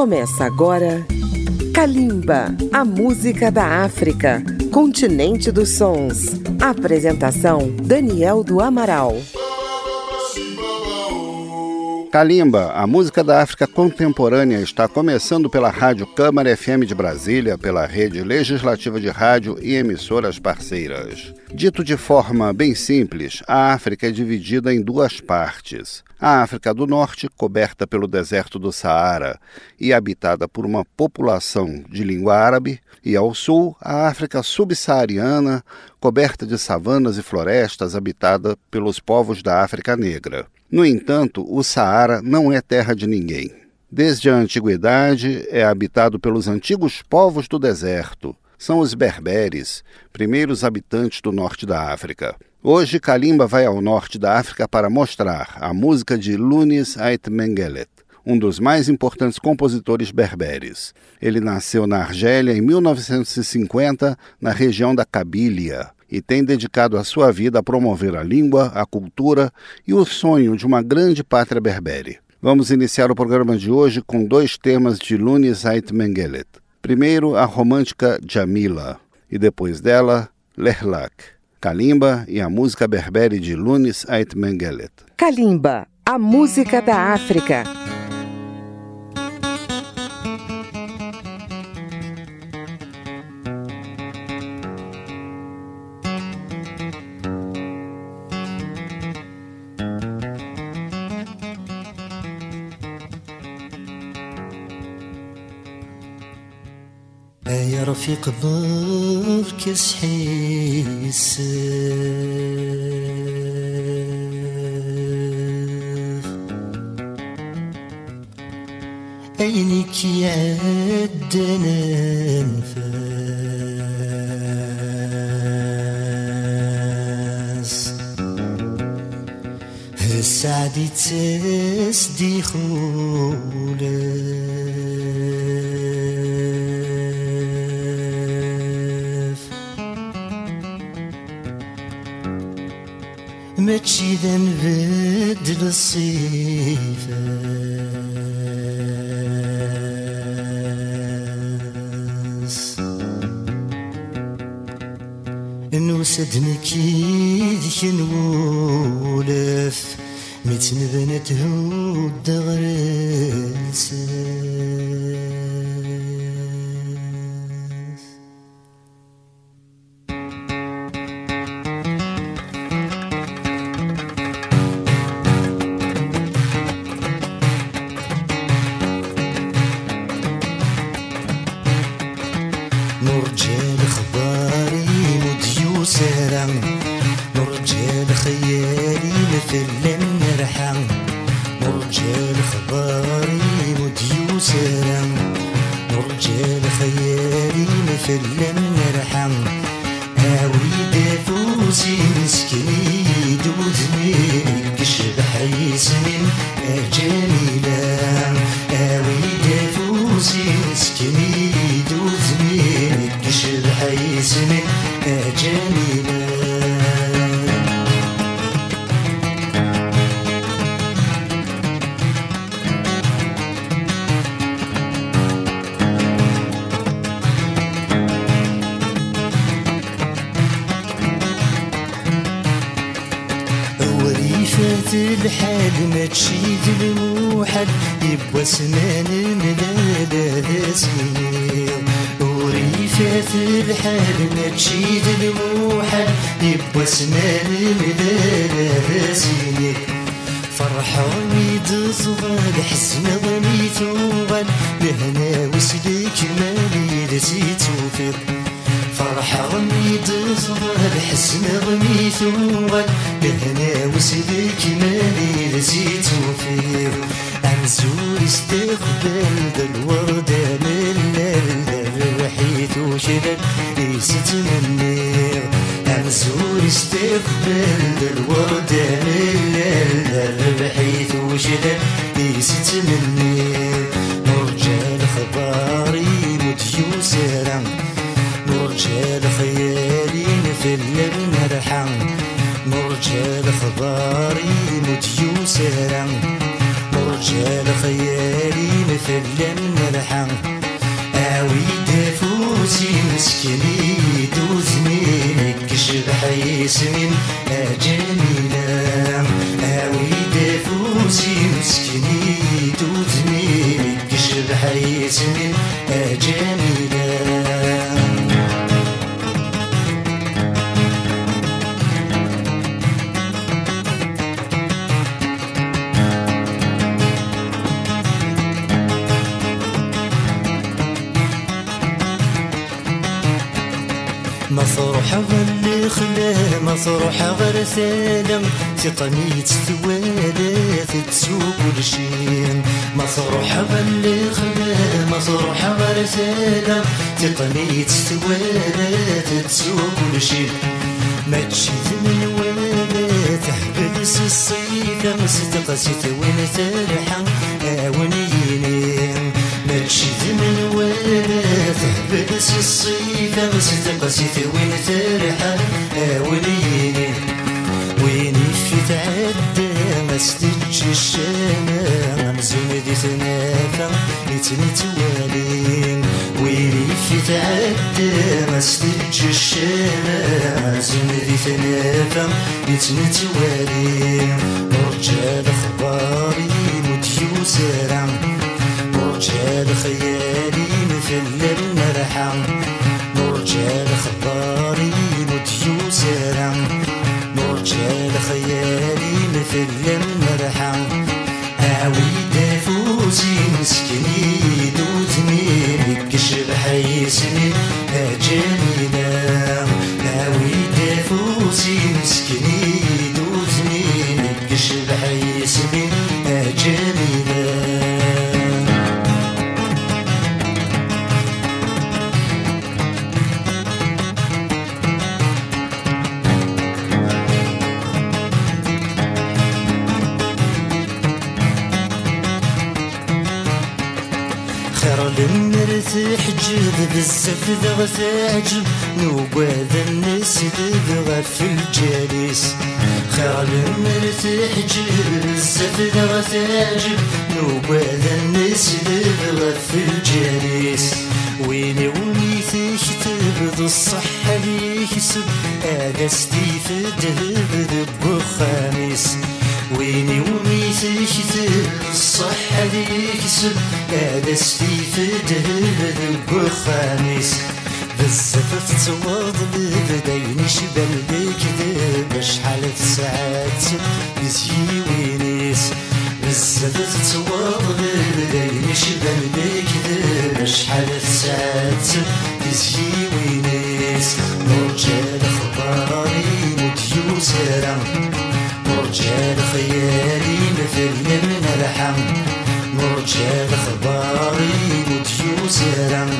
Começa agora Kalimba, a música da África, continente dos sons. Apresentação Daniel do Amaral. Kalimba, a música da África contemporânea, está começando pela Rádio Câmara FM de Brasília, pela rede legislativa de rádio e emissoras parceiras. Dito de forma bem simples, a África é dividida em duas partes. A África do Norte, coberta pelo deserto do Saara e habitada por uma população de língua árabe, e ao sul, a África subsaariana, coberta de savanas e florestas, habitada pelos povos da África Negra. No entanto, o Saara não é terra de ninguém. Desde a antiguidade é habitado pelos antigos povos do deserto. São os berberes, primeiros habitantes do norte da África. Hoje, Kalimba vai ao norte da África para mostrar a música de Lunis Ait Mengelet, um dos mais importantes compositores berberes. Ele nasceu na Argélia em 1950, na região da Cabília, e tem dedicado a sua vida a promover a língua, a cultura e o sonho de uma grande pátria berbere. Vamos iniciar o programa de hoje com dois temas de Lunis Ait Mengelet. Primeiro, a romântica Jamila, e depois dela, Lehlak. Kalimba e a música berbere de Lunis Ait Mengelet. Kalimba, a música da África. رفيق برك يسحيس عينك يعدنا نفاس السعدي تسدي خولف ماشي ذا نبدل الصيفاس نوسد كيدك نولف متن بنته سهران نرجع لخيالي مثل النرحان نرجع لخباري مديو سهران نرجع لخيالي مثل النرحان هاوي دافوزي الحال ما تشيد الموحد يبقى سنان ما تشيد الموحد يبقى سنان ملالا سنين فرحاني تصغر حسن ظني توغل. لهنا وسلك مالي لزيت وفيض فرحاني تصغر حسن ظني توغل. لهنا وسلك مالي لزيت وفيض أنزور استقبل ذا الوردة من الرحيت وشلل إيست مني أنزور استقبل ذا الوردة من الرحيت وشلل إيست مني نرجع لخباري مديو سران نرجع لخيالي في اللبن رحان نرجع لخباري مديو سران نرجع لخيالي مثل آوي دافوسي مسكني دوزني كشبح ياسمين جميلة آوي سالم تقنيت ثوالث تسوق كل شيء مصروح غل خلا مصروح غير سالم تقنيت ثوالث تسوق كل شيء ما تشيت من ولا تحبس الصيف. مستقسيت وين ترحم اونيني ما تشيت من ولا تحبس الصيف. مستقسيت وين ترحم في تعدى ما استجي الشام مزون دي ثنافا يتنتوالين وين في تعدى ما استجي الشام مزون دي ثنافا يتنتوالين رجال أخباري مديو سرام رجال خيالي مثل المرحم رجال أخباري مديو سرام مرجال خيالي مثل المرحم. آوي دافوسي مسكني خير المرتاح جيب بزاف ذا تعجب نوباد الناس ذا في الجالس خير المرتاح جيب بزاف ذا تعجب نوباد الناس ذا في الجالس ويني وميتك تبذ الصحة ليك سب أجستي في الذهب ذب خامس ويني وميتك تبذ الصحة ليك سب أجستي في الذهب ذب خامس بزاف تتواضل بداين شبال بيك ذاب شحال ساعات بزي وينيس بزاف تتواضل بداين شبال بيك ذاب شحال ساعات بزي وينيس مرجال اخباري مديو سرام مرجال خيالي مثل من الحم. مرجال اخباري مديو سرام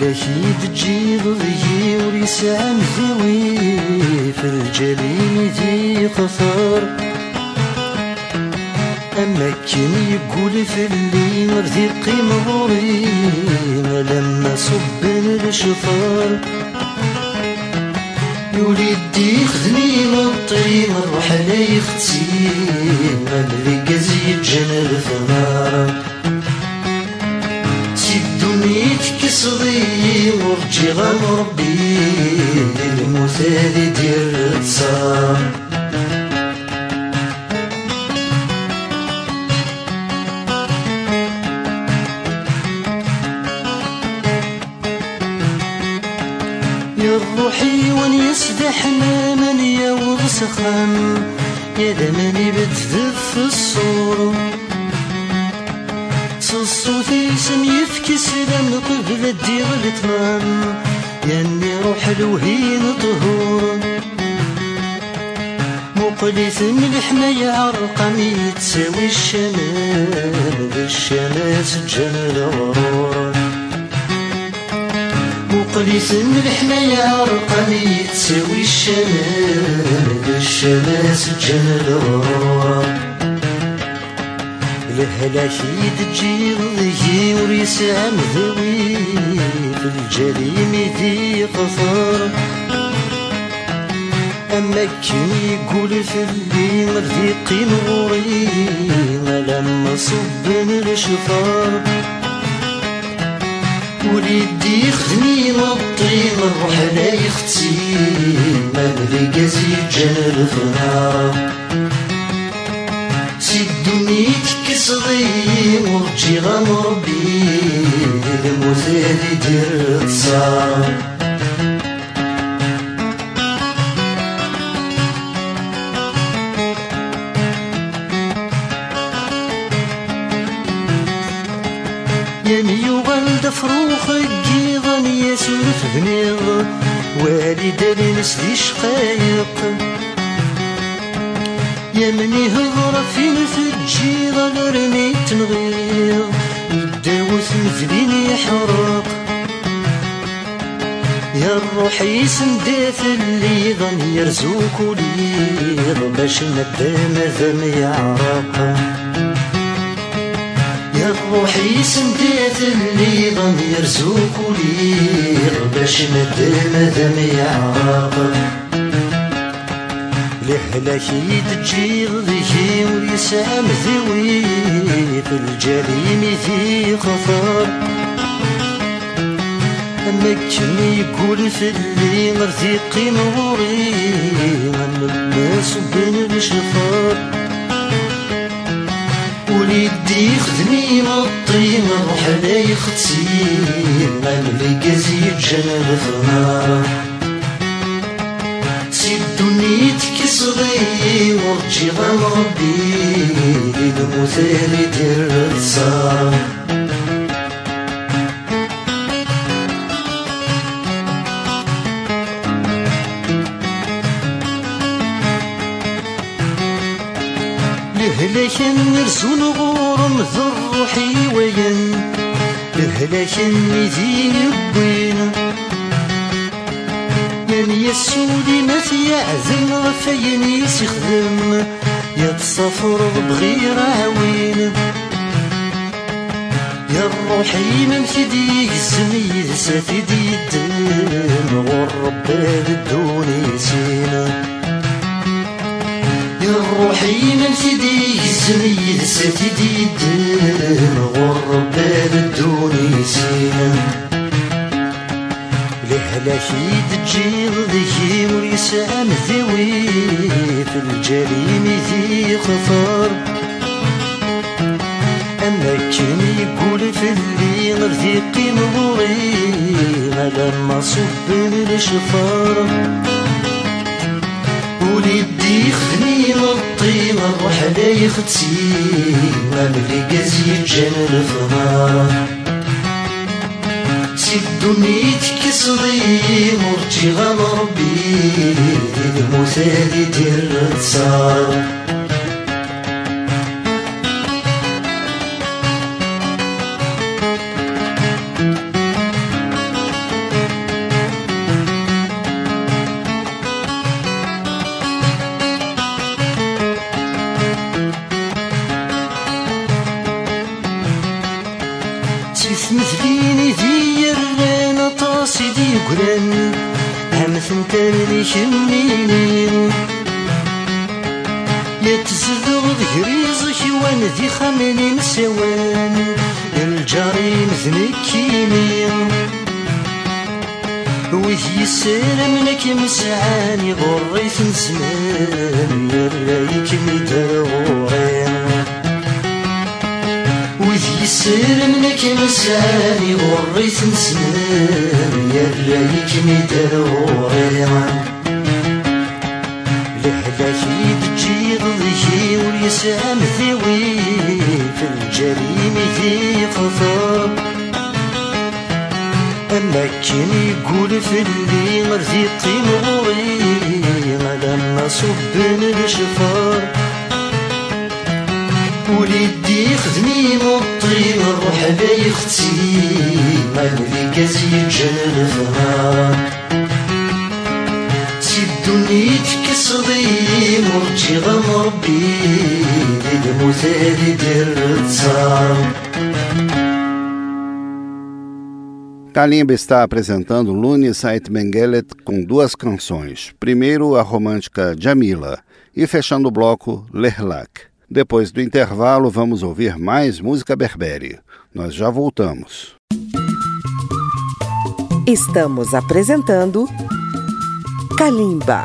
لهلاكي تجي ضيي ولسان ذوي في الجليل ذي قصر أما كين يقول في اللي رفيقي مغوري لما صب الشفار يوليدي خذني من روح لا يختي من رقز يتجن الثمار. سيدوني تكسضي ورجي غام ربي المثال ديال تصار روحي وين يسدحنا من يوض سخان يا دمني بتذف الصور. سم يفكس لم قبل الدير الاتمام ياني روح الوهين طهور. مقلث ملح ما يعرقم يتساوي الشمال بالشماس جنة غرور قليت الحنايا رقمي تسوي الشمال الشماس جنة الهلاك يدجي ضيي وريسام ذوي في الجريم ذي قفار أما كي يقول في اللي مرذيقي نوري لما صب الشفار وليدي خدني نطي نروح لا يختي ما بلقاز يتجنى الفنار سيدوني تكسضي ورجي غنربي المثال يدير تصار فروخ قيضا يسولف بنيض والد النس دي شقايق. يا مني هضر في الجيضة لرمي تنغيض يداوث مثلين يحرق. يا الروح يسم داث اللي ظن يرزوك وليض باش ندام ذم يعرق. روحي سنديت اللي ضمير زوك وليغ باش ندم ذم يعرق. لهلاكي تجي ذي ويسام ذوي في الجريم ذي خطر أما كني يقول في اللي مرثيقي مغوري من الناس بين الشفار. وليدي خدني مطي نروح لا يختي ما نلقاز يتجنب ثمار سيدوني تكسضي ورجي غام ربي المثال يدير الصار لهلاك نرسون غورم ذر روحي وين؟ لهلاك ندين يبين يعني يسودي ما يعزم غفاين يسخدم يتصفر بغير عوين يا روحي من فدي يزمي سفدي الدم غرب الدوني سينا روحي من فدي الزميد ستدي الدم غرب بدوني سينا لهلاكي تجي ذي ويسام ذوي في الجريم ذي خفار. أما كان يقول في اللي مرثيقي مغوري ما لما صب الشفار وليدي خذني نطي نروح لا يختي ما ملي قازي جان الفنار. سيدوني تكسضي مرتي غام ربي المثالي دير تصار تالي شمينين يتزدغ ذكريز شوان ذي خمني مسوان الجارين ذنكينين وذ يسير منك مسعاني غريت نسمان يريك مدغورين وذ يسير منك مسعاني غريت نسمان يريك مدغورين لحلافي تجيض ذي وليسام ذوي في الجريم ذي خطاب أما كان يقول في اللي مرثي طين غوري لما صب الشفار وليدي خدمي مطي الروح لا يختي ما ذي كازي جل الفنار سيدوني تكسضي مرجي غم ربي ذي المثال دير تصار Kalimba está apresentando Luni Sait Mengelet com duas canções. Primeiro, a romântica Jamila e fechando o bloco, Lerlak. Depois do intervalo, vamos ouvir mais música berbere. Nós já voltamos. Estamos apresentando Kalimba.